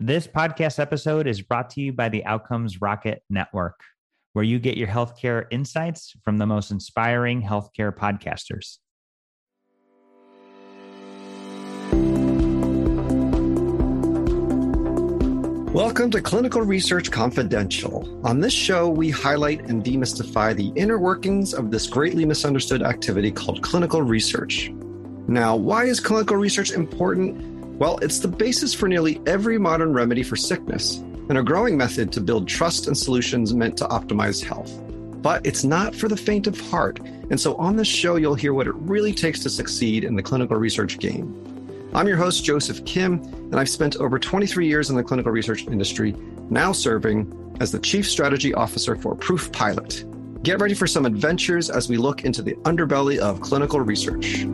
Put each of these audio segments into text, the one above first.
This podcast episode is brought to you by the Outcomes Rocket Network, where you get your healthcare insights from the most inspiring healthcare podcasters. Welcome to Clinical Research Confidential. On this show, we highlight and demystify the inner workings of this greatly misunderstood activity called clinical research. Now, why is clinical research important? Well, it's the basis for nearly every modern remedy for sickness and a growing method to build trust and solutions meant to optimize health. But it's not for the faint of heart. And so on this show, you'll hear what it really takes to succeed in the clinical research game. I'm your host, Joseph Kim, and I've spent over 23 years in the clinical research industry, now serving as the Chief Strategy Officer for ProofPilot. Get ready for some adventures as we look into the underbelly of clinical research.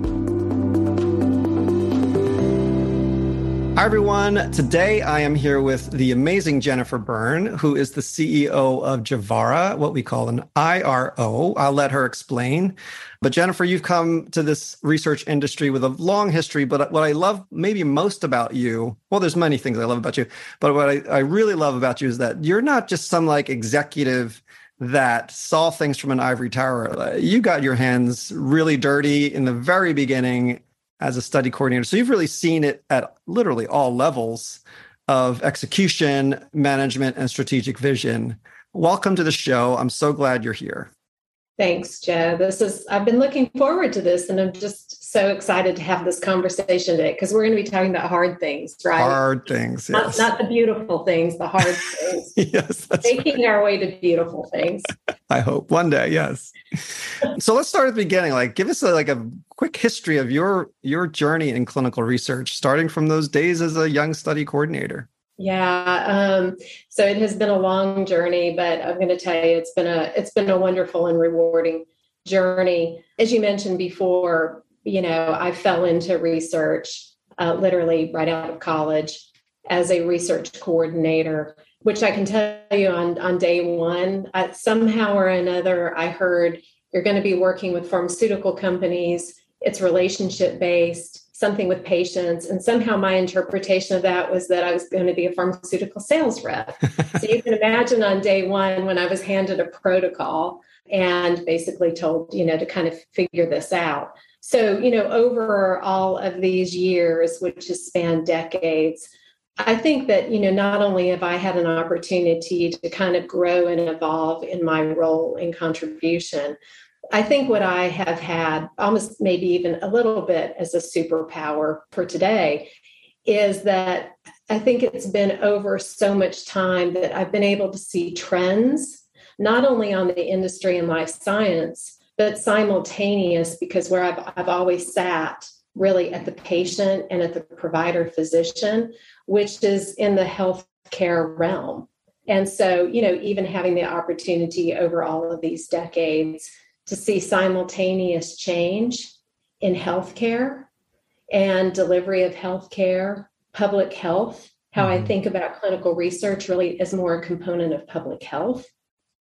Hi, everyone. Today I am here with the amazing Jennifer Byrne, who is the CEO of Javara, what we call an IRO. I'll let her explain. But Jennifer, you've come to this research industry with a long history. But what I love maybe most about you, well, there's many things I love about you, but what I, I really love about you is that you're not just some like executive that saw things from an ivory tower. Uh, you got your hands really dirty in the very beginning as a study coordinator. So you've really seen it at literally all levels of execution, management, and strategic vision. Welcome to the show. I'm so glad you're here. Thanks, Joe. This is I've been looking forward to this and I'm just so excited to have this conversation today because we're going to be talking about hard things, right? Hard things, yes. Not, not the beautiful things, the hard things. yes. Taking right. our way to beautiful things. I hope one day, yes. so let's start at the beginning. Like give us a, like a quick history of your your journey in clinical research starting from those days as a young study coordinator. Yeah. Um, so it has been a long journey, but I'm going to tell you, it's been a it's been a wonderful and rewarding journey. As you mentioned before, you know, I fell into research uh, literally right out of college as a research coordinator, which I can tell you on on day one, I, somehow or another, I heard you're going to be working with pharmaceutical companies. It's relationship based something with patients. And somehow my interpretation of that was that I was going to be a pharmaceutical sales rep. so you can imagine on day one when I was handed a protocol and basically told, you know, to kind of figure this out. So, you know, over all of these years, which has spanned decades, I think that, you know, not only have I had an opportunity to kind of grow and evolve in my role and contribution, I think what I have had, almost maybe even a little bit as a superpower for today, is that I think it's been over so much time that I've been able to see trends, not only on the industry and life science, but simultaneous because where I've, I've always sat really at the patient and at the provider physician, which is in the healthcare realm. And so, you know, even having the opportunity over all of these decades to see simultaneous change in healthcare and delivery of healthcare, public health. How mm-hmm. I think about clinical research really is more a component of public health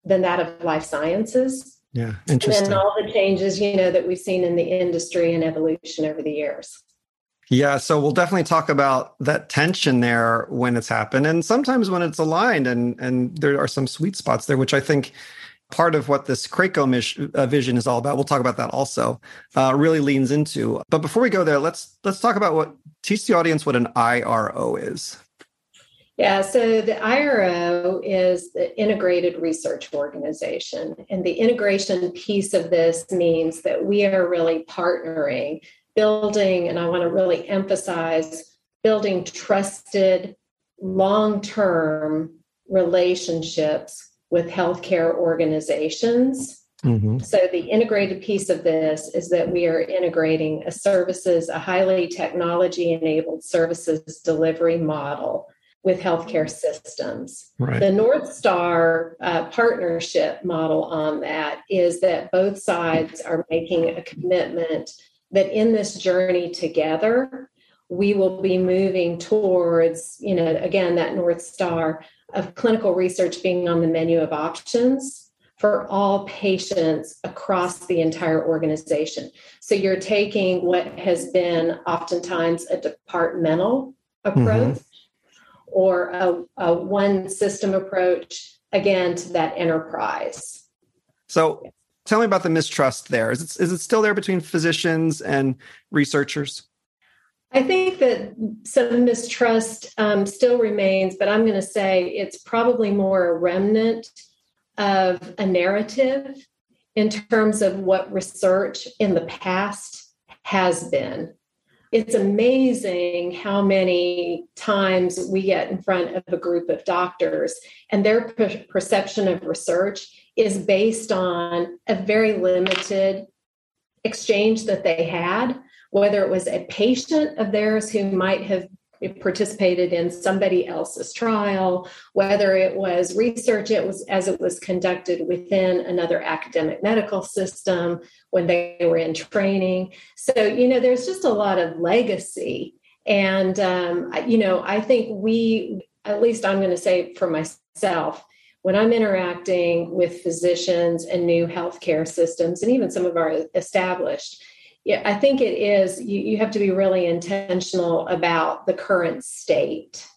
than that of life sciences. Yeah, interesting. And all the changes, you know, that we've seen in the industry and evolution over the years. Yeah, so we'll definitely talk about that tension there when it's happened, and sometimes when it's aligned, and and there are some sweet spots there, which I think part of what this Craco uh, vision is all about. We'll talk about that also. Uh, really leans into. But before we go there, let's let's talk about what teach the audience what an IRO is. Yeah, so the IRO is the Integrated Research Organization. And the integration piece of this means that we are really partnering, building, and I want to really emphasize building trusted, long term relationships with healthcare organizations. Mm-hmm. So, the integrated piece of this is that we are integrating a services, a highly technology enabled services delivery model with healthcare systems. Right. The North Star uh, partnership model on that is that both sides are making a commitment that in this journey together, we will be moving towards, you know, again, that North Star of clinical research being on the menu of options for all patients across the entire organization. So you're taking what has been oftentimes a departmental approach. Mm-hmm. Or a, a one system approach again to that enterprise. So tell me about the mistrust there. Is it, is it still there between physicians and researchers? I think that some mistrust um, still remains, but I'm going to say it's probably more a remnant of a narrative in terms of what research in the past has been. It's amazing how many times we get in front of a group of doctors and their per- perception of research is based on a very limited exchange that they had whether it was a patient of theirs who might have participated in somebody else's trial. Whether it was research it was as it was conducted within another academic medical system when they were in training. So you know there's just a lot of legacy. And um, you know i think we at least i'm going to say for myself when i'm interacting with physicians and new healthcare systems and even some of our established yeah, I think it is. You, you have to be really intentional about the current state.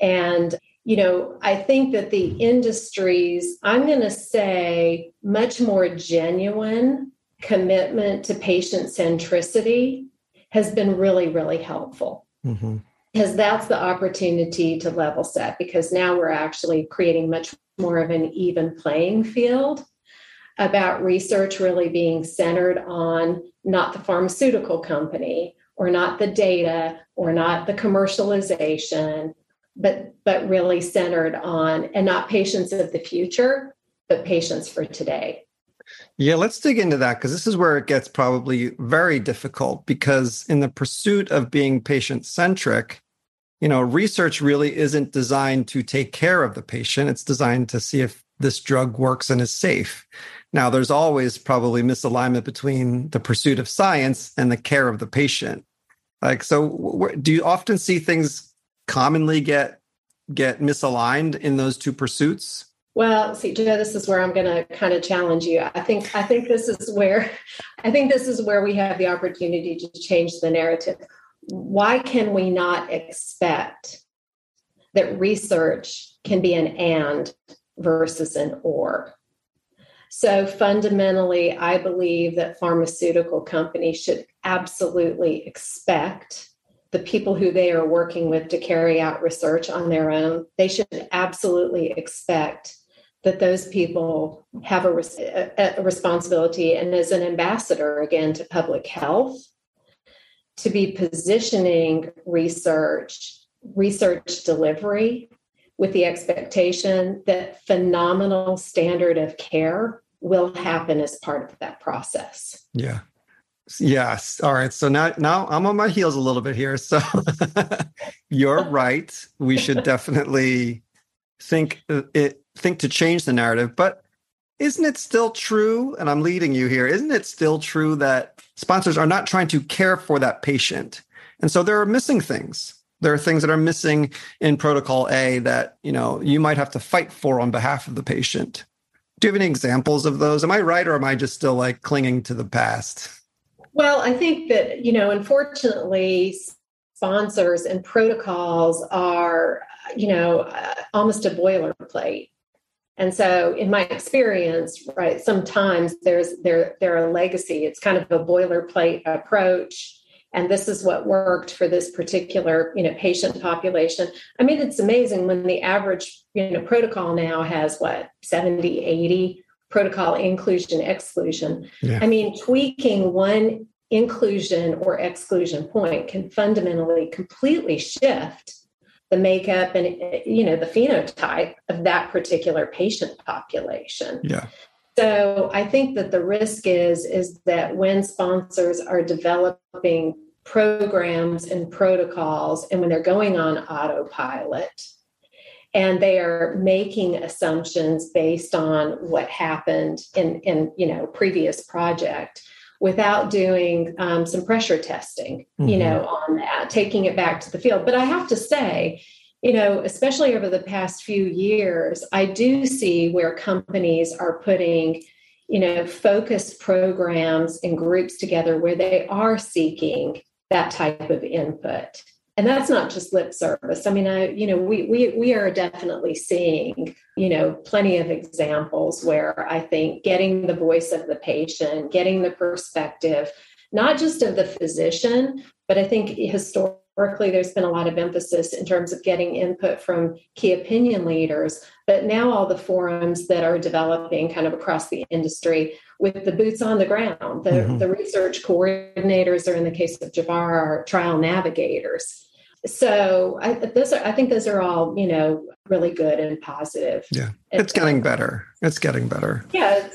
And, you know, I think that the industries, I'm going to say, much more genuine commitment to patient centricity has been really, really helpful. Mm-hmm. Because that's the opportunity to level set, because now we're actually creating much more of an even playing field about research really being centered on not the pharmaceutical company or not the data or not the commercialization but but really centered on and not patients of the future but patients for today. Yeah let's dig into that because this is where it gets probably very difficult because in the pursuit of being patient centric you know research really isn't designed to take care of the patient. It's designed to see if this drug works and is safe now, there's always probably misalignment between the pursuit of science and the care of the patient. Like, so do you often see things commonly get get misaligned in those two pursuits? Well, see, Joe, this is where I'm going to kind of challenge you. I think I think this is where I think this is where we have the opportunity to change the narrative. Why can we not expect that research can be an and versus an or? So fundamentally, I believe that pharmaceutical companies should absolutely expect the people who they are working with to carry out research on their own. They should absolutely expect that those people have a, a, responsibility and as an ambassador again to public health to be positioning research research delivery with the expectation that phenomenal standard of care will happen as part of that process. Yeah. Yes. All right. So now now I'm on my heels a little bit here. So you're right. We should definitely think uh, it think to change the narrative, but isn't it still true and I'm leading you here. Isn't it still true that sponsors are not trying to care for that patient? And so there are missing things there are things that are missing in protocol A that, you know, you might have to fight for on behalf of the patient. Do you have any examples of those? Am I right or am I just still like clinging to the past? Well, I think that, you know, unfortunately, sponsors and protocols are, you know, uh, almost a boilerplate. And so in my experience, right, sometimes there's there there are a legacy. It's kind of a boilerplate approach and this is what worked for this particular you know patient population. I mean it's amazing when the average you know protocol now has what 70 80 protocol inclusion exclusion. Yeah. i mean tweaking one inclusion or exclusion point can fundamentally completely shift the makeup and you know the phenotype of that particular patient population. Yeah so I think that the risk is is that when sponsors are developing programs and protocols and when they're going on autopilot and they are making assumptions based on what happened in in you know previous project without doing um, some pressure testing mm-hmm. you know on that taking it back to the field but i have to say you know, especially over the past few years, I do see where companies are putting, you know, focused programs and groups together where they are seeking that type of input. and that's not just lip service i mean i you know we we we are definitely seeing you know plenty of examples where i think getting the voice of the patient getting the perspective not just of the physician but i think historically there's been a lot of emphasis in terms of getting input from key opinion leaders but now all the forums that are developing kind of across the industry with the boots on the ground the, mm-hmm. the research coordinators or in the case of Javara are trial navigators so I, those are, I think those are all, you know, really good and positive. Yeah. It's getting better. It's getting better. Yeah.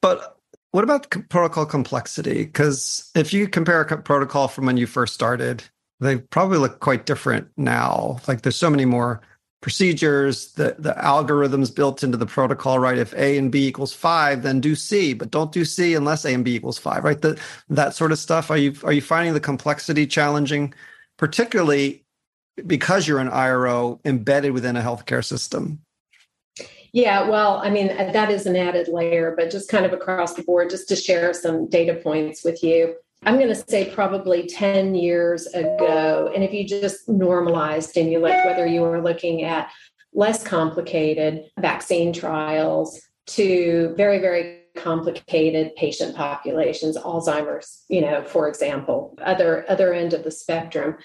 But what about protocol complexity? Because if you compare a protocol from when you first started, they probably look quite different now. Like there's so many more procedures, the, the algorithms built into the protocol, right? If A and B equals five, then do C, but don't do C unless A and B equals five, right? The, that sort of stuff. Are you are you finding the complexity challenging, particularly because you're an IRO embedded within a healthcare system? Yeah, well, I mean, that is an added layer, but just kind of across the board, just to share some data points with you. I'm going to say probably 10 years ago. And if you just normalized and you look whether you were looking at less complicated vaccine trials to very, very complicated patient populations, Alzheimer's, you know, for example, other other end of the spectrum.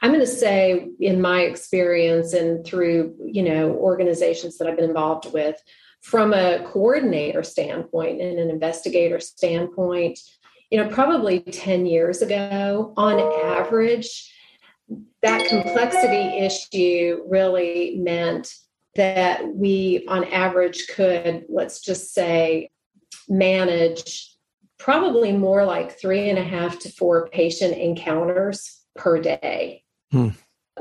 I'm going to say, in my experience and through you know organizations that I've been involved with, from a coordinator standpoint and an investigator standpoint, you know, probably 10 years ago, on average, that complexity issue really meant that we, on average, could, let's just say, manage probably more like three and a half to four patient encounters per day. Hmm.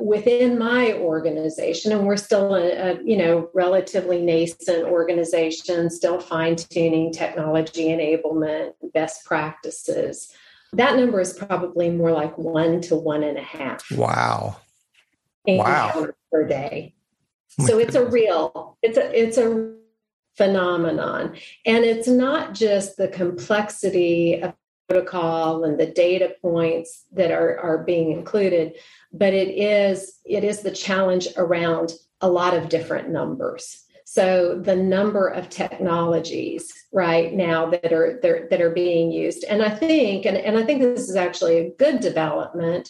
Within my organization, and we're still a, a you know relatively nascent organization, still fine tuning technology enablement, best practices. That number is probably more like one to one and a half. Wow! Wow! Per day. Oh so it's a real, it's a it's a phenomenon, and it's not just the complexity of protocol and the data points that are, are being included. But it is it is the challenge around a lot of different numbers. So the number of technologies right now that are that are being used. And i think and, and i think this is actually a good development.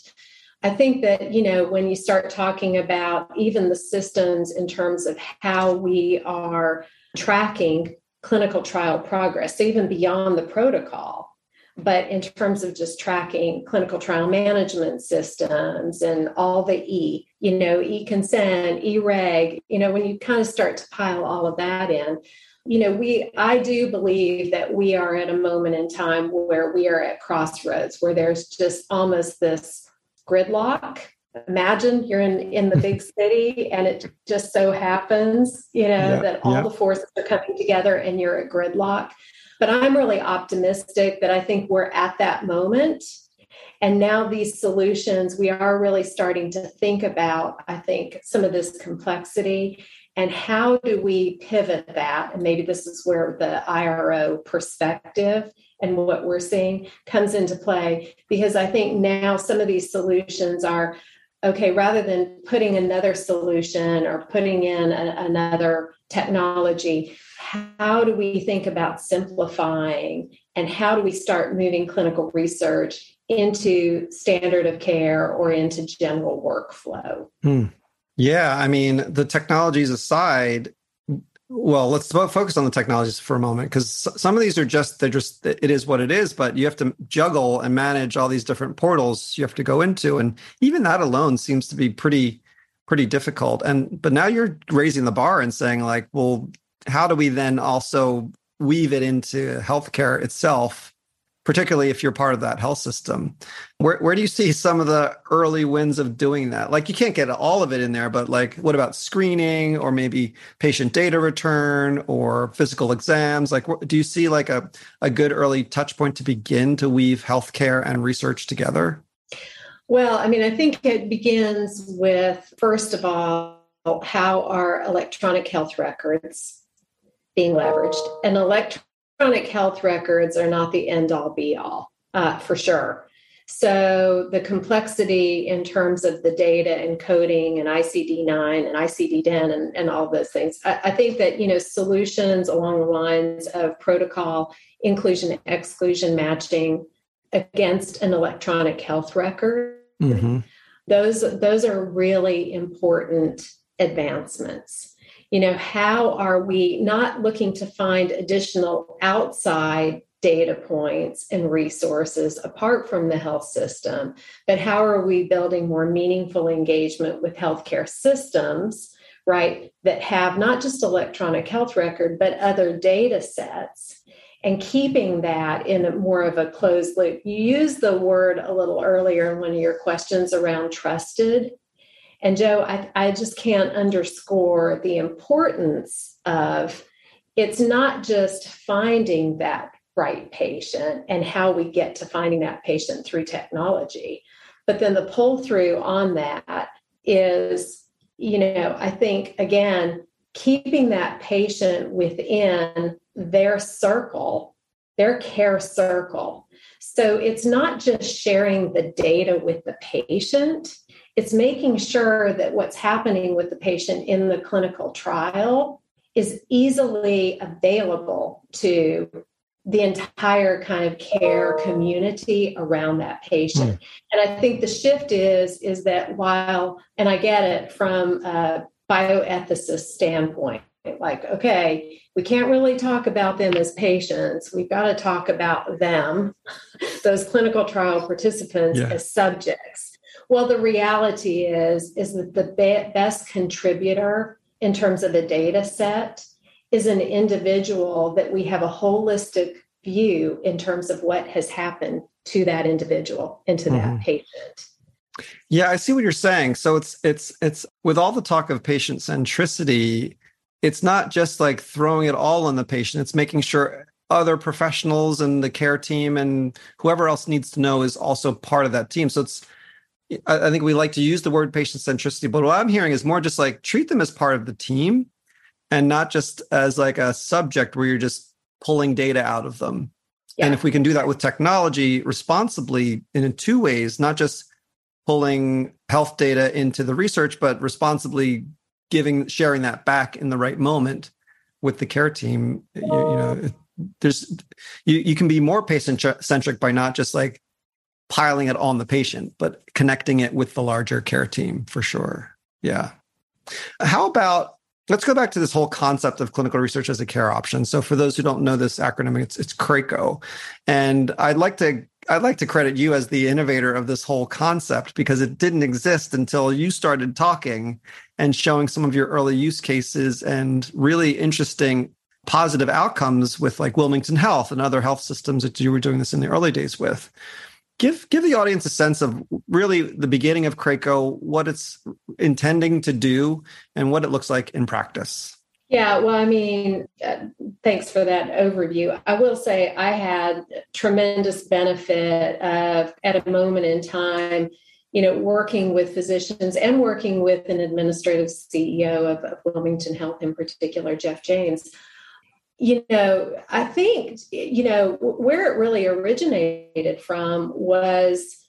I think that you know when you start talking about even the systems in terms of how we are tracking clinical trial progress even beyond the protocol but in terms of just tracking clinical trial management systems and all the E, you know, e consent, e reg, you know, when you kind of start to pile all of that in, you know, we, I do believe that we are at a moment in time where we are at crossroads where there's just almost this gridlock. Imagine you're in, in the big city and it just so happens, you know, yeah, that all yeah. the forces are coming together and you're at gridlock but I'm really optimistic that I think we're at that moment. And now these solutions, we are really starting to think about, I think, some of this complexity and how do we pivot that? And maybe this is where the IRO perspective and what we're seeing comes into play because I think now some of these solutions are okay, rather than putting another solution or putting in a, another technology, how do we think about simplifying and how do we start moving clinical research into standard of care or into general workflow? Hmm. Yeah, I mean, the technologies aside, well, let's focus on the technologies for a moment because some of these are just, they're just, it is what it is, but you have to juggle and manage all these different portals you have to go into. And even that alone seems to be pretty, pretty difficult. And, but now you're raising the bar and saying, like, well, how do we then also weave it into healthcare itself, particularly if you're part of that health system? Where, where do you see some of the early wins of doing that? Like you can't get all of it in there, but like what about screening or maybe patient data return or physical exams? Like do you see like a, a good early touch point to begin to weave healthcare and research together? Well, I mean, I think it begins with, first of all, how our electronic health records being leveraged. And electronic health records are not the end all be all, uh, for sure. So the complexity in terms of the data encoding and ICD-9 and ICD-10 and, and all those things, I, I, think that you know solutions along the lines of protocol inclusion exclusion matching against an electronic health record, mm-hmm. those those are really important advancements. You know, how are we not looking to find additional outside data points and resources apart from the health system, but how are we building more meaningful engagement with healthcare systems, right, that have not just electronic health record, but other data sets? And keeping that in a more of a closed loop. You used the word a little earlier in one of your questions around trusted. And Joe, I, I just can't underscore the importance of it's not just finding that right patient and how we get to finding that patient through technology. But then the pull through on that is, you know, I think again, keeping that patient within their circle, their care circle. So it's not just sharing the data with the patient, it's making sure that what's happening with the patient in the clinical trial is easily available to the entire kind of care community around that patient mm. and i think the shift is is that while and i get it from a bioethicist standpoint like okay we can't really talk about them as patients we've got to talk about them those clinical trial participants yeah. as subjects well the reality is is that the be- best contributor in terms of a data set is an individual that we have a holistic view in terms of what has happened to that individual and to mm-hmm. that patient. Yeah, I see what you're saying. So it's it's it's with all the talk of patient centricity, it's not just like throwing it all on the patient. It's making sure other professionals and the care team and whoever else needs to know is also part of that team. So it's I think we like to use the word patient centricity, but what I'm hearing is more just like treat them as part of the team and not just as like a subject where you're just pulling data out of them. Yeah. And if we can do that with technology responsibly in two ways, not just pulling health data into the research, but responsibly giving sharing that back in the right moment with the care team, you, you know, there's you, you can be more patient centric by not just like piling it on the patient, but connecting it with the larger care team for sure. Yeah. How about let's go back to this whole concept of clinical research as a care option. So for those who don't know this acronym, it's it's CRACO. And I'd like to I'd like to credit you as the innovator of this whole concept because it didn't exist until you started talking and showing some of your early use cases and really interesting positive outcomes with like Wilmington Health and other health systems that you were doing this in the early days with give give the audience a sense of really the beginning of Craco, what it's intending to do, and what it looks like in practice. Yeah, well, I mean, uh, thanks for that overview. I will say I had tremendous benefit of at a moment in time, you know, working with physicians and working with an administrative CEO of, of Wilmington Health in particular, Jeff James you know, I think, you know, where it really originated from was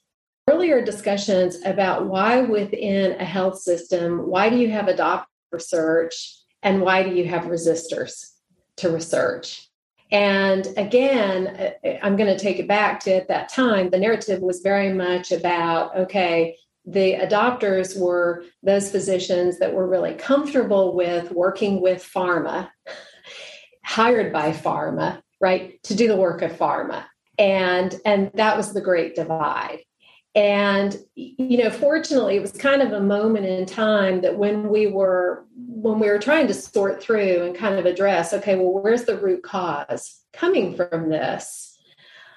earlier discussions about why within a health system, why do you have adopter research and why do you have resistors to research? And again, uh, uh, I'm going to take it back to at that time, the narrative was very much about okay, the adopters were those physicians that were really comfortable with working with pharma hired by pharma, right, to do the work of pharma. And and that was the great divide. And you know, fortunately, it was kind of a moment in time that when we were when we were trying to sort through and kind of address, okay, well, where's the root cause coming from this?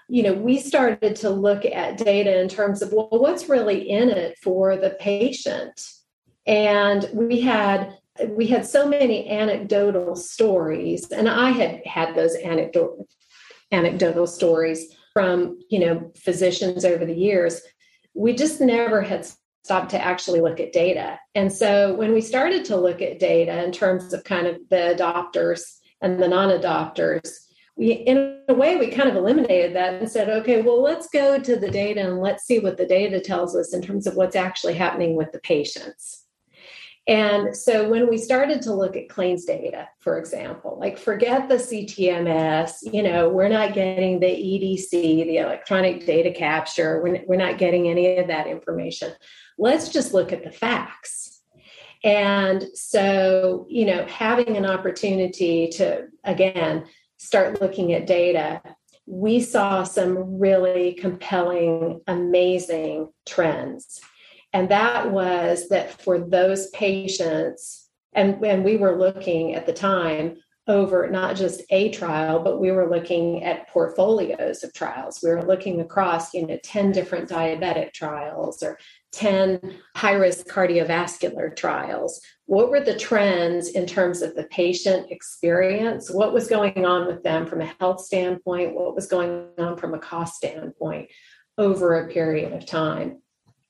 you know, we started to look at data in terms of, well, what's really in it for the patient? And we had we had so many anecdotal stories and i had had those anecdotal anecdotal stories from you know physicians over the years. We just never had stopped to actually look at data. And so when we started to look at data in terms of kind of the adopters and the non-adopters we in a way we kind of eliminated that and said okay well let's go to the data and let's see what the data tells us in terms of what's actually happening with the patients and so when we started to look at claims data, for example, like forget the CTMS, you know, we're not getting the EDC, the electronic data capture, we're, we're not getting any of that information. Let's just look at the facts. And so, you know, having an opportunity to, again, start looking at data, we saw some really compelling, amazing trends and that was that for those patients, and when we were looking at the time over not just a trial, but we were looking at portfolios of trials. We were looking across, you know, 10 different diabetic trials or 10 high risk cardiovascular trials. What were the trends in terms of the patient experience? What was going on with them from a health standpoint? What was going on from a cost standpoint over a period of time?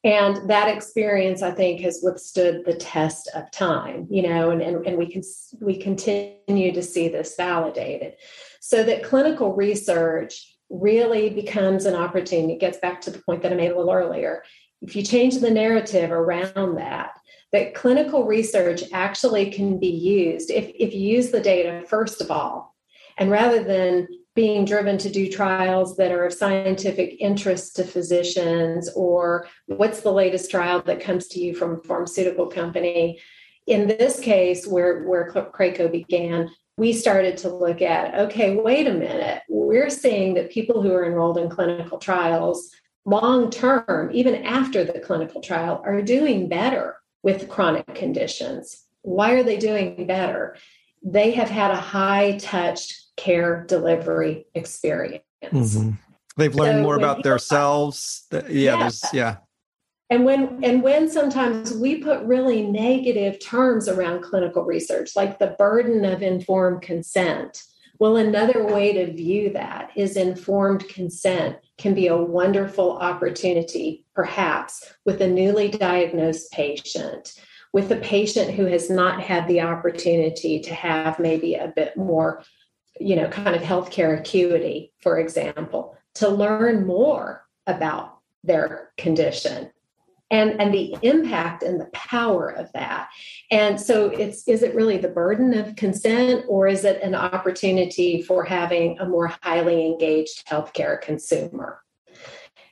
And that experience i think has withstood the test of time you know and, and, and we can we continue to see this validated. So that clinical research really becomes an opportunity it gets back to the point that i made a little earlier. If you change the narrative around that that clinical research actually can be used if, if you use the data first of all and rather than being driven to do trials that are of scientific interest to physicians or what's the latest trial that comes to you from a pharmaceutical company? In this case where where craco began we started to look at okay wait a minute. We're seeing that people who are enrolled in clinical trials long term even after the clinical trial are doing better with chronic conditions. Why are they doing better? They have had a high touched care delivery experience. Mm-hmm. They've learned so more about themselves. Yeah, yeah, there's yeah. And when and when sometimes we put really negative terms around clinical research, like the burden of informed consent. Well, another way to view that is informed consent can be a wonderful opportunity, perhaps, with a newly diagnosed patient, with a patient who has not had the opportunity to have maybe a bit more you know, kind of healthcare acuity, for example, to learn more about their condition and and the impact and the power of that. And so it's is it really the burden of consent or is it an opportunity for having a more highly engaged healthcare consumer?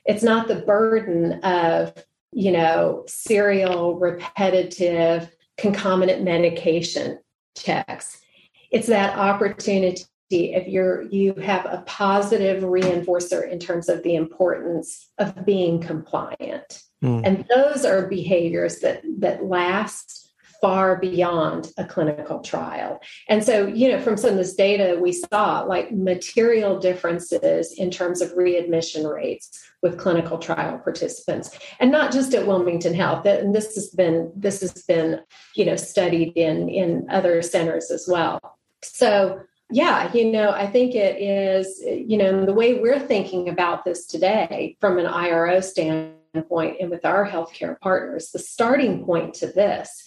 It's not the burden of you know serial repetitive concomitant medication checks it's that opportunity if you're you have a positive reinforcer in terms of the importance of being compliant. Mm. and those are behaviors that that last far beyond a clinical trial. And so you know from some of this data we saw like material differences in terms of readmission rates with clinical trial participants. And not just at wilmington health and this has been this has been you know studied in in other centers as well so yeah, you know, I think it is, you know, the way we're thinking about this today from an IRO standpoint and with our healthcare partners, the starting point to this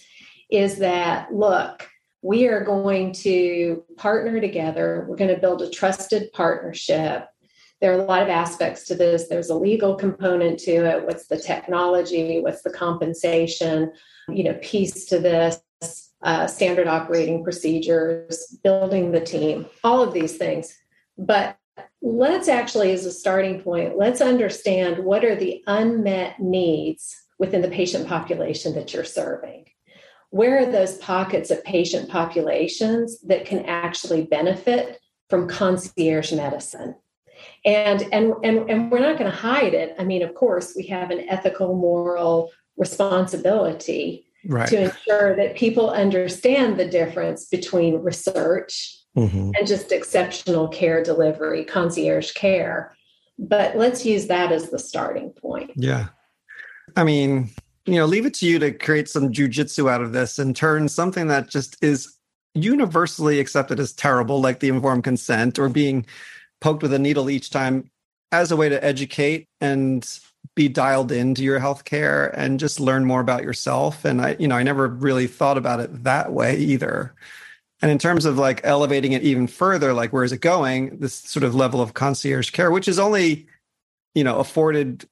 is that look, we are going to partner together. We're going to build a trusted partnership. There are a lot of aspects to this. There's a legal component to it. What's the technology? What's the compensation? You know, piece to this uh, standard operating procedures, building the team, all of these things. But let's actually, as a starting point, let's understand what are the unmet needs within the patient population that you're serving. Where are those pockets of patient populations that can actually benefit from concierge medicine? And, and, and, and we're not going to hide it. I mean, of course, we have an ethical, moral responsibility right. to ensure that people understand the difference between research mm-hmm. and just exceptional care delivery, concierge care. But let's use that as the starting point. Yeah. I mean, you know, leave it to you to create some jujitsu out of this and turn something that just is universally accepted as terrible, like the informed consent or being poked with a needle each time, as a way to educate and be dialed into your healthcare and just learn more about yourself. And I, you know, I never really thought about it that way either. And in terms of like elevating it even further, like where is it going? This sort of level of concierge care, which is only, you know, afforded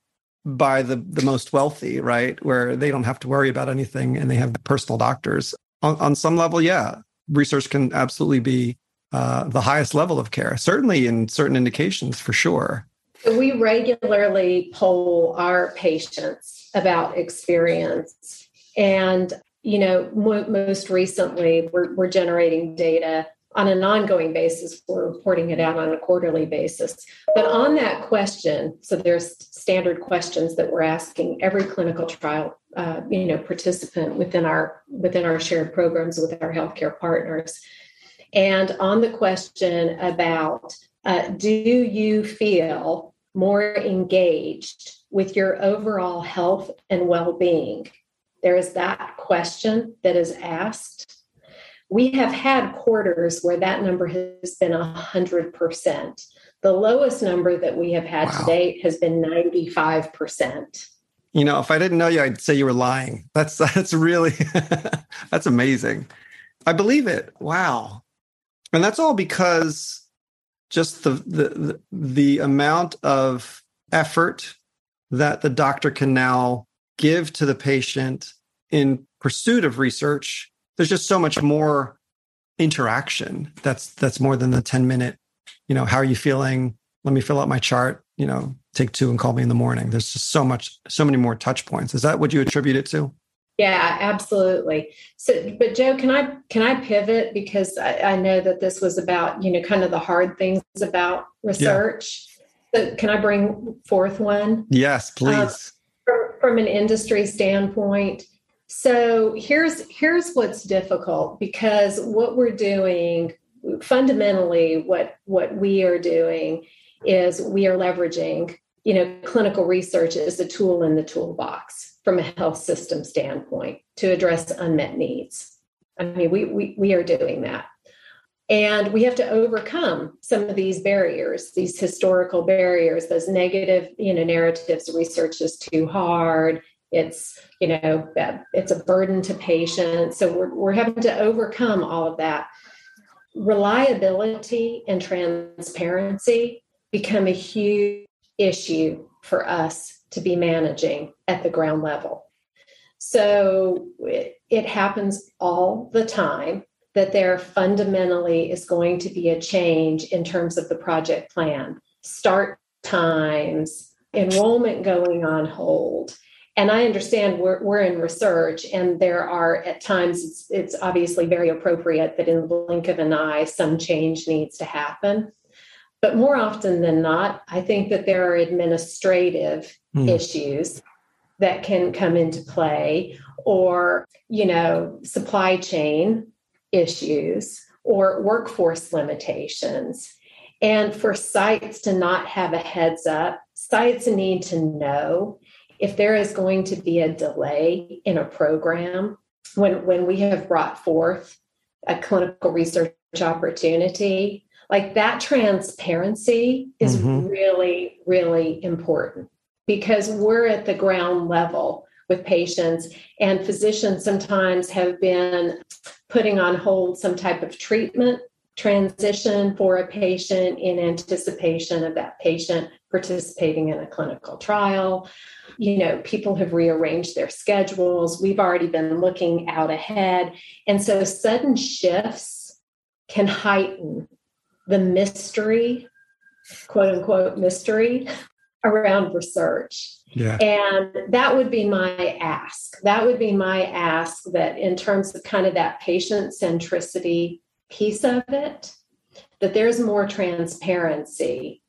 by the the most wealthy, right? Where they don't have to worry about anything and they have personal doctors. On, on some level, yeah, research can absolutely be uh, the highest level of care, certainly in certain indications for sure. We regularly poll our patients about experience. And, you know, most recently, we're, we're generating data on an ongoing basis. We're reporting it out on a quarterly basis. But on that question, so there's standard questions that we're asking every clinical trial, uh, you know, participant within our within our shared programs with our healthcare partners. And on the question about uh, do you feel more engaged with your overall health and well being? There is that question that is asked. We have had quarters where that number has been 100%. The lowest number that we have had wow. to date has been 95%. You know, if I didn't know you, I'd say you were lying. That's that's really that's amazing. I believe it. Wow. And that's all because just the, the the amount of effort that the doctor can now give to the patient in pursuit of research there's just so much more interaction that's that's more than the 10 minute you know how are you feeling? Let me fill out my chart you know take two and call me in the morning. There's just so much so many more touch points. Is that what you attribute it to yeah, absolutely. So, but Joe, can I can I pivot because I, I, know that this was about you know kind of the hard things about research. Yeah. So, can I bring forth one? Yes, uh, please. From, from an industry standpoint, so here's here's what's difficult because what we're doing fundamentally, what what we are doing is we are leveraging you know clinical research as a tool in the toolbox from a health system standpoint to address unmet needs. I mean, we, we, we are doing that. And we have to overcome some of these barriers, these historical barriers, those negative, you know, narratives. Research is too hard. It's, you know, it's a burden to patients. So we're, we're having to overcome all of that. Reliability and transparency become a huge issue for us to be managing at the ground level. So it, it happens all the time that there fundamentally is going to be a change in terms of the project plan, start times, enrollment going on hold. And I understand we're, we're in research, and there are at times it's, it's obviously very appropriate that in the blink of an eye, some change needs to happen. But more often than not, I think that there are administrative mm. issues that can come into play or, you know, supply chain issues or workforce limitations. And for sites to not have a heads up, sites need to know if there is going to be a delay in a program when, when we have brought forth a clinical research opportunity like that transparency is mm-hmm. really, really important because we're at the ground level with patients, and physicians sometimes have been putting on hold some type of treatment transition for a patient in anticipation of that patient participating in a clinical trial. You know, people have rearranged their schedules. We've already been looking out ahead. And so sudden shifts can heighten the mystery, quote unquote, mystery around research. Yeah. And that would be my ask. That would be my ask that in terms of kind of that patient centricity piece of it, that there's more transparency,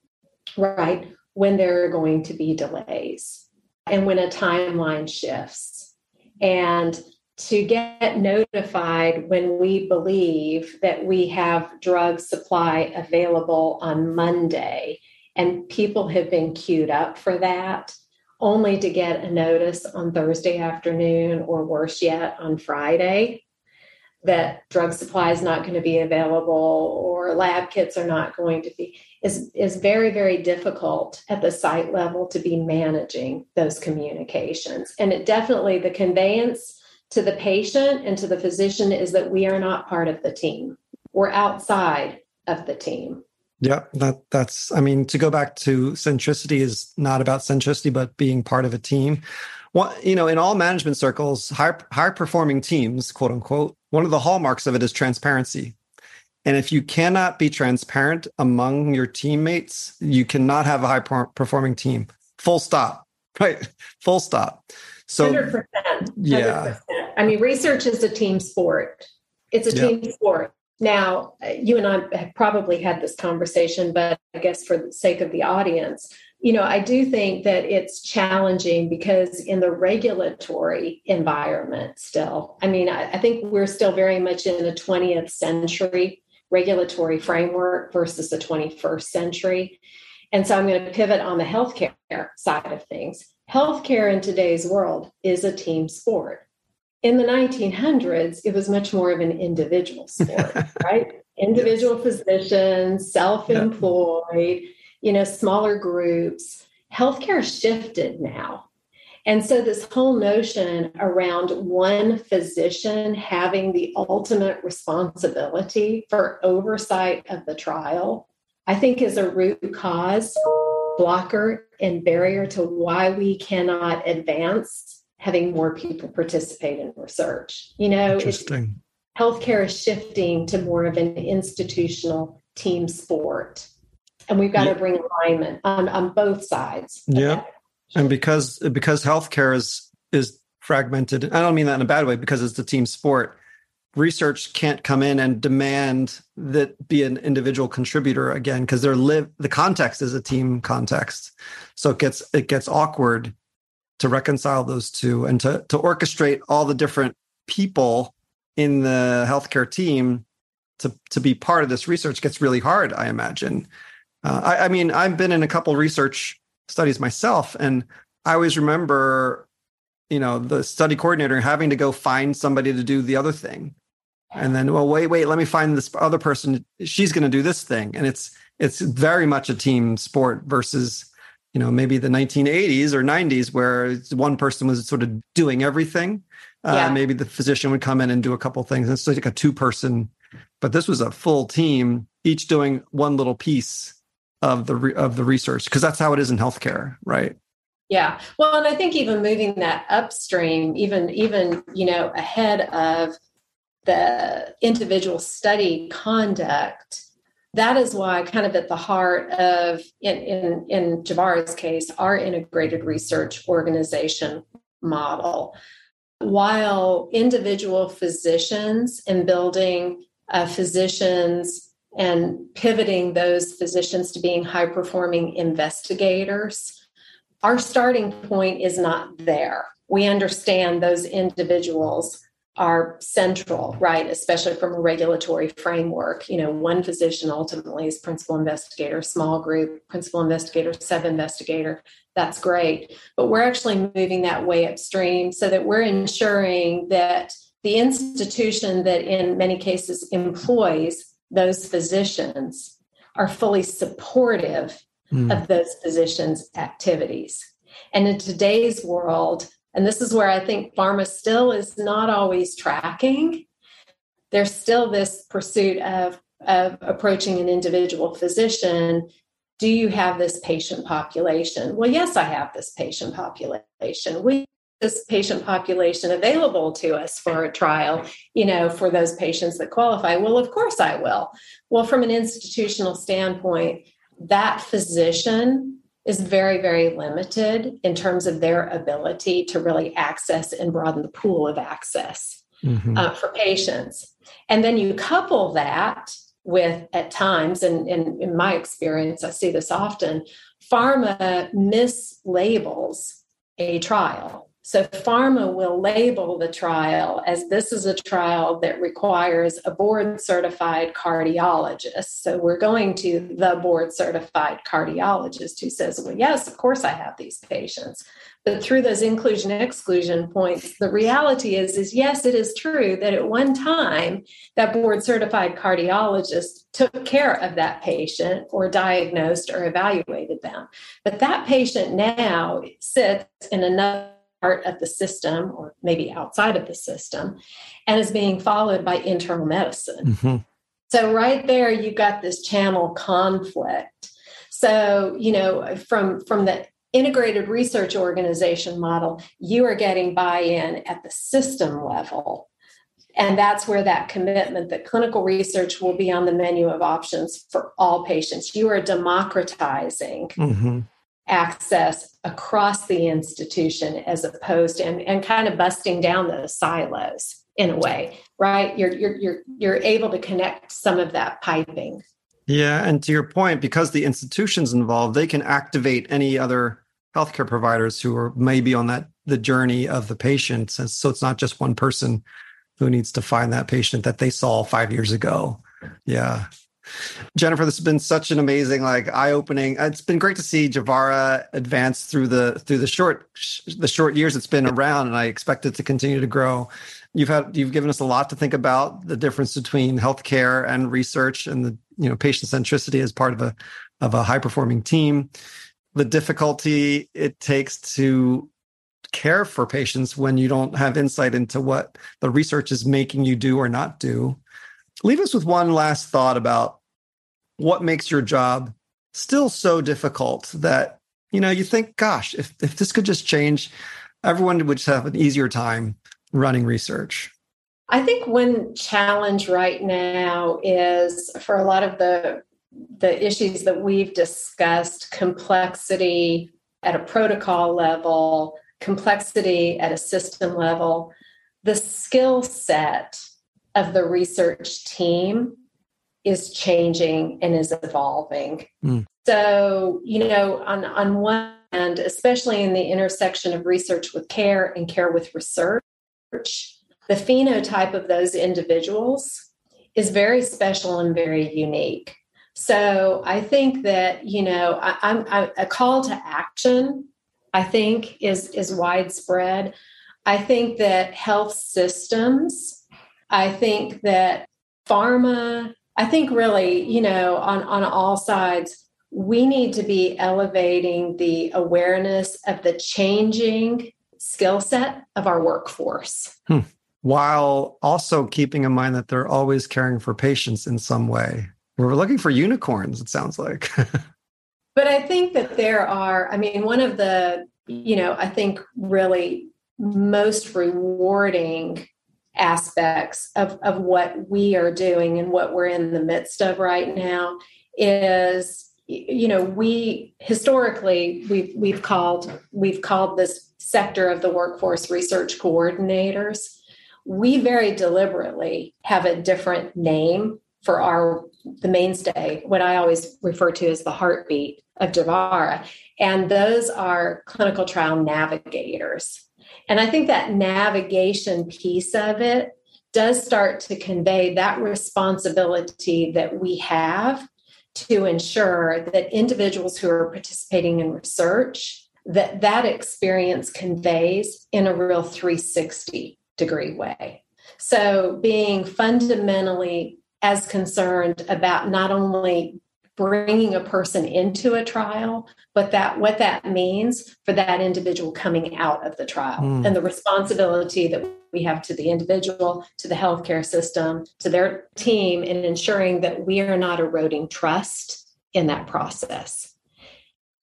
right? When there are going to be delays and when a timeline shifts. And to get notified when we believe that we have drug supply available on Monday. And people have been queued up for that only to get a notice on Thursday afternoon or worse yet on Friday that drug supply is not going to be available or lab kits are not going to be is is very very difficult at the site level to be managing those communications. And it definitely the conveyance to the patient and to the physician is that we are not part of the team. We're outside of the team. Yeah, that that's I mean to go back to centricity is not about centricity but being part of a team. What you know, in all management circles, high high performing teams, quote unquote, one of the hallmarks of it is transparency. And if you cannot be transparent among your teammates, you cannot have a high performing team. Full stop. Right? Full stop. So 100%, 100%. yeah. I mean, research is a team sport. It's a team sport. Now, uh, you and I have probably had this conversation, but I guess for the sake of the audience, you know, I do think that it's challenging because in the regulatory environment, still, I mean, I, I think we're still very much in the 20th century regulatory framework versus the 21st century. And so I'm going to pivot on the healthcare side of things. Healthcare in today's world is a team sport in the 1900s, it was much more of an individual sport, right? Individual yes. physicians, self employed, you know, smaller groups. Healthcare shifted now. And so, this whole notion around one physician having the ultimate responsibility for oversight of the trial, I think is a root cause, blocker, and barrier to why we cannot advance having more people participate in research. You know, Interesting. healthcare is shifting to more of an institutional team sport. And we've got yeah. to bring alignment on, on both sides. Yeah. And because because healthcare is is fragmented, I don't mean that in a bad way, because it's the team sport. Research can't come in and demand that be an individual contributor again because they're live the context is a team context. So it gets it gets awkward to reconcile those two and to to orchestrate all the different people in the healthcare team to to be part of this research gets really hard. I imagine. Uh, I, I mean, I've been in a couple research studies myself, and I always remember, you know, the study coordinator having to go find somebody to do the other thing, and then, well, wait, wait, let me find this other person. She's going to do this thing, and it's it's very much a team sport versus you know maybe the 1980s or 90s where one person was sort of doing everything. Uh, maybe the physician would come in and do a couple things. It's like a two person but this was a full team each doing one little piece of the re- of the research because that's how it is in healthcare right? Yeah. Well and i think even moving that upstream even even you know ahead of the individual study conduct that is why kind of at the heart of in, in, in Javara's case, our integrated research organization model. While individual physicians and building uh, physicians and pivoting those physicians to being high performing investigators, our starting point is not there. We understand those individuals are central, right? Especially from a regulatory framework. You know, one physician ultimately is principal investigator, small group, principal investigator, sub investigator. That's great. But we're actually moving that way upstream so that we're ensuring that the institution that in many cases employs those physicians are fully supportive mm. of those physicians' activities. And in today's world, and this is where I think pharma still is not always tracking. There's still this pursuit of, of approaching an individual physician. Do you have this patient population? Well, yes, I have this patient population. We this patient population available to us for a trial, you know, for those patients that qualify? Well, of course I will. Well, from an institutional standpoint, that physician is very, very limited in terms of their ability to really access and broaden the pool of access mm-hmm. uh, for patients. And then you couple that with, at times, and, and in my experience, I see this often, pharma mislabels a trial so, pharma will label the trial as this is a trial that requires a board certified cardiologist. So, we're going to the board certified cardiologist who says, Well, yes, of course I have these patients. But through those inclusion exclusion points, the reality is, is yes, it is true that at one time that board certified cardiologist took care of that patient or diagnosed or evaluated them. But that patient now sits in another part of the system or maybe outside of the system and is being followed by internal medicine. Mm-hmm. So, right there, you've got this channel conflict. So, you know, from, from the integrated research organization model, you are getting buy in at the system level. And that's where that commitment that clinical research will be on the menu of options for all patients. You are democratizing mm-hmm. Access across the institution as opposed to, and, and kind of busting down those silos in a way, right? You're, you're, you're, you're able to connect some of that piping. Yeah. And to your point, because the institution's involved, they can activate any other healthcare providers who are maybe on that the journey of the patient. So it's not just one person who needs to find that patient that they saw five years ago. Yeah. Jennifer, this has been such an amazing, like eye-opening. It's been great to see Javara advance through the through the short the short years it's been around, and I expect it to continue to grow. You've had you've given us a lot to think about the difference between healthcare and research, and the you know patient centricity as part of a of a high performing team. The difficulty it takes to care for patients when you don't have insight into what the research is making you do or not do. Leave us with one last thought about what makes your job still so difficult that you know you think gosh if, if this could just change everyone would just have an easier time running research. I think one challenge right now is for a lot of the the issues that we've discussed complexity at a protocol level complexity at a system level, the skill set of the research team is changing and is evolving. Mm. So, you know, on, on one hand, especially in the intersection of research with care and care with research, the phenotype of those individuals is very special and very unique. So I think that, you know, I, I'm I, a call to action I think is is widespread. I think that health systems, I think that pharma, I think really, you know, on, on all sides, we need to be elevating the awareness of the changing skill set of our workforce. Hmm. While also keeping in mind that they're always caring for patients in some way. We're looking for unicorns, it sounds like. But I think that there are, I mean, one of the, you know, I think really most rewarding aspects of, of what we are doing and what we're in the midst of right now is you know we historically we've we've called we've called this sector of the workforce research coordinators we very deliberately have a different name for our the mainstay what i always refer to as the heartbeat of Javara. And those are clinical trial navigators. And I think that navigation piece of it does start to convey that responsibility that we have to ensure that individuals who are participating in research that that experience conveys in a real 360 degree way. So being fundamentally as concerned about not only bringing a person into a trial but that what that means for that individual coming out of the trial mm. and the responsibility that we have to the individual to the healthcare system to their team in ensuring that we are not eroding trust in that process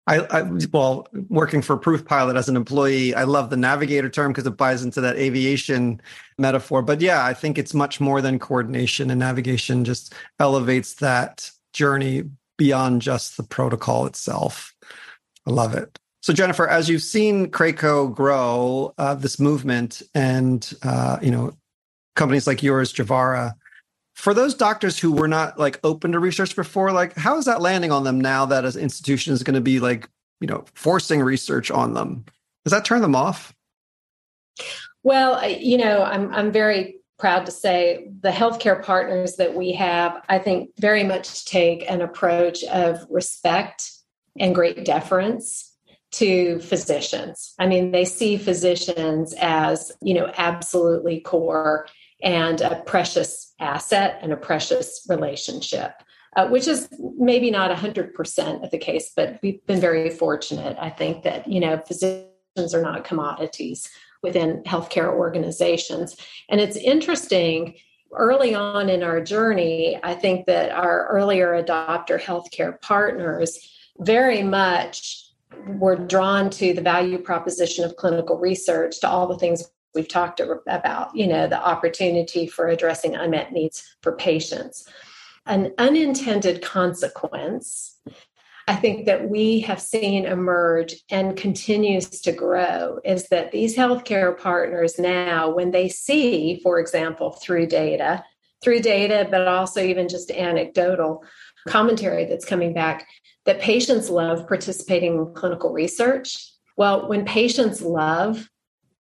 I, I, well working for ProofPilot as an employee i love the navigator term because it buys into that aviation metaphor but yeah i think it's much more than coordination and navigation just elevates that journey beyond just the protocol itself. I love it. So Jennifer, as you've seen Craco grow, uh, this movement, and uh, you know, companies like yours, Javara, for those doctors who were not like open to research before, like how is that landing on them now that an institution is going to be like, you know, forcing research on them? Does that turn them off? Well, you know, I'm I'm very proud to say the healthcare partners that we have, I think, very much take an approach of respect and great deference to physicians. I mean, they see physicians as, you know, absolutely core and a precious asset and a precious relationship. Uh, which is maybe not 100% of the case, but we've been very fortunate. I think that, you know, physicians are not commodities within healthcare organizations. And it's interesting, early on in our journey, I think that our earlier adopter healthcare partners very much were drawn to the value proposition of clinical research, to all the things we've talked about, you know, the opportunity for addressing unmet needs for patients. An unintended consequence, I think that we have seen emerge and continues to grow is that these healthcare partners now, when they see, for example, through data, through data, but also even just anecdotal commentary that's coming back, that patients love participating in clinical research. Well, when patients love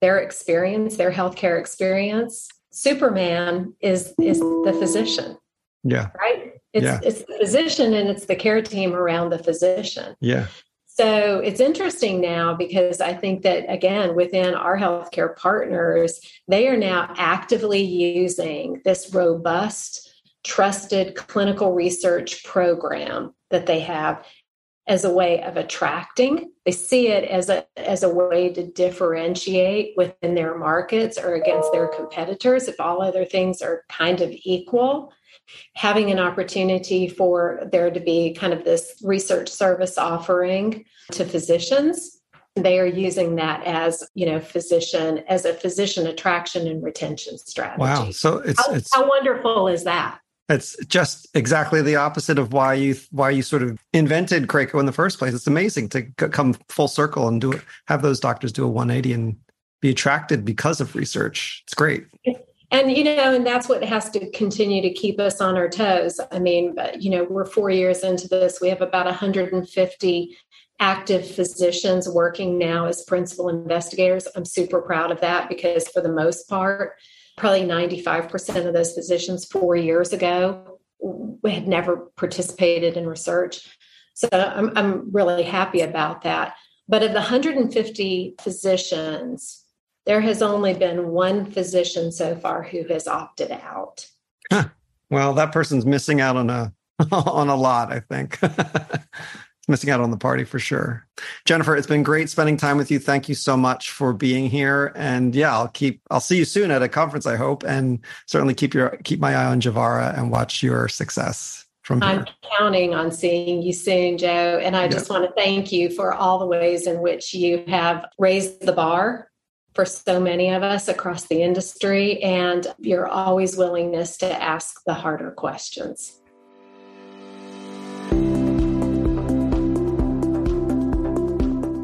their experience, their healthcare experience, Superman is is the physician. Yeah. Right? It's yeah. it's the physician and it's the care team around the physician. Yeah. So it's interesting now because I think that again within our healthcare partners, they are now actively using this robust trusted clinical research program that they have as a way of attracting. They see it as a as a way to differentiate within their markets or against their competitors if all other things are kind of equal. Having an opportunity for there to be kind of this research service offering to physicians they are using that as you know physician as a physician attraction and retention strategy wow so it's how, it's how wonderful is that it's just exactly the opposite of why you why you sort of invented Craco in the first place. It's amazing to come full circle and do it, have those doctors do a 180 and be attracted because of research. It's great. And you know, and that's what has to continue to keep us on our toes. I mean, but you know, we're four years into this. We have about 150 active physicians working now as principal investigators. I'm super proud of that because for the most part, probably 95% of those physicians four years ago had never participated in research. So I'm, I'm really happy about that. But of the 150 physicians, there has only been one physician so far who has opted out. Huh. Well, that person's missing out on a on a lot, I think. missing out on the party for sure. Jennifer, it's been great spending time with you. Thank you so much for being here. And yeah, I'll keep I'll see you soon at a conference, I hope, and certainly keep your keep my eye on Javara and watch your success. From I'm counting on seeing you soon, Joe. And I yeah. just want to thank you for all the ways in which you have raised the bar for so many of us across the industry and your always willingness to ask the harder questions.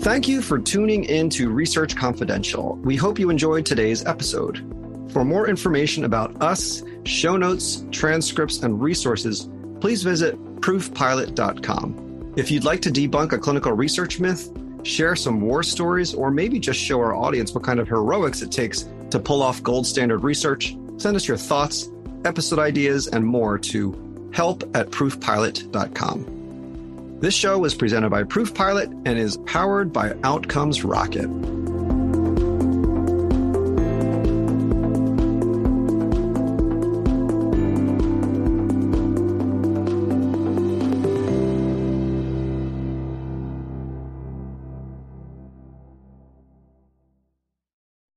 Thank you for tuning in to Research Confidential. We hope you enjoyed today's episode. For more information about us, show notes, transcripts, and resources, please visit proofpilot.com. If you'd like to debunk a clinical research myth, share some war stories, or maybe just show our audience what kind of heroics it takes to pull off gold standard research, send us your thoughts, episode ideas, and more to help at proofpilot.com. This show was presented by ProofPilot and is powered by Outcomes Rocket.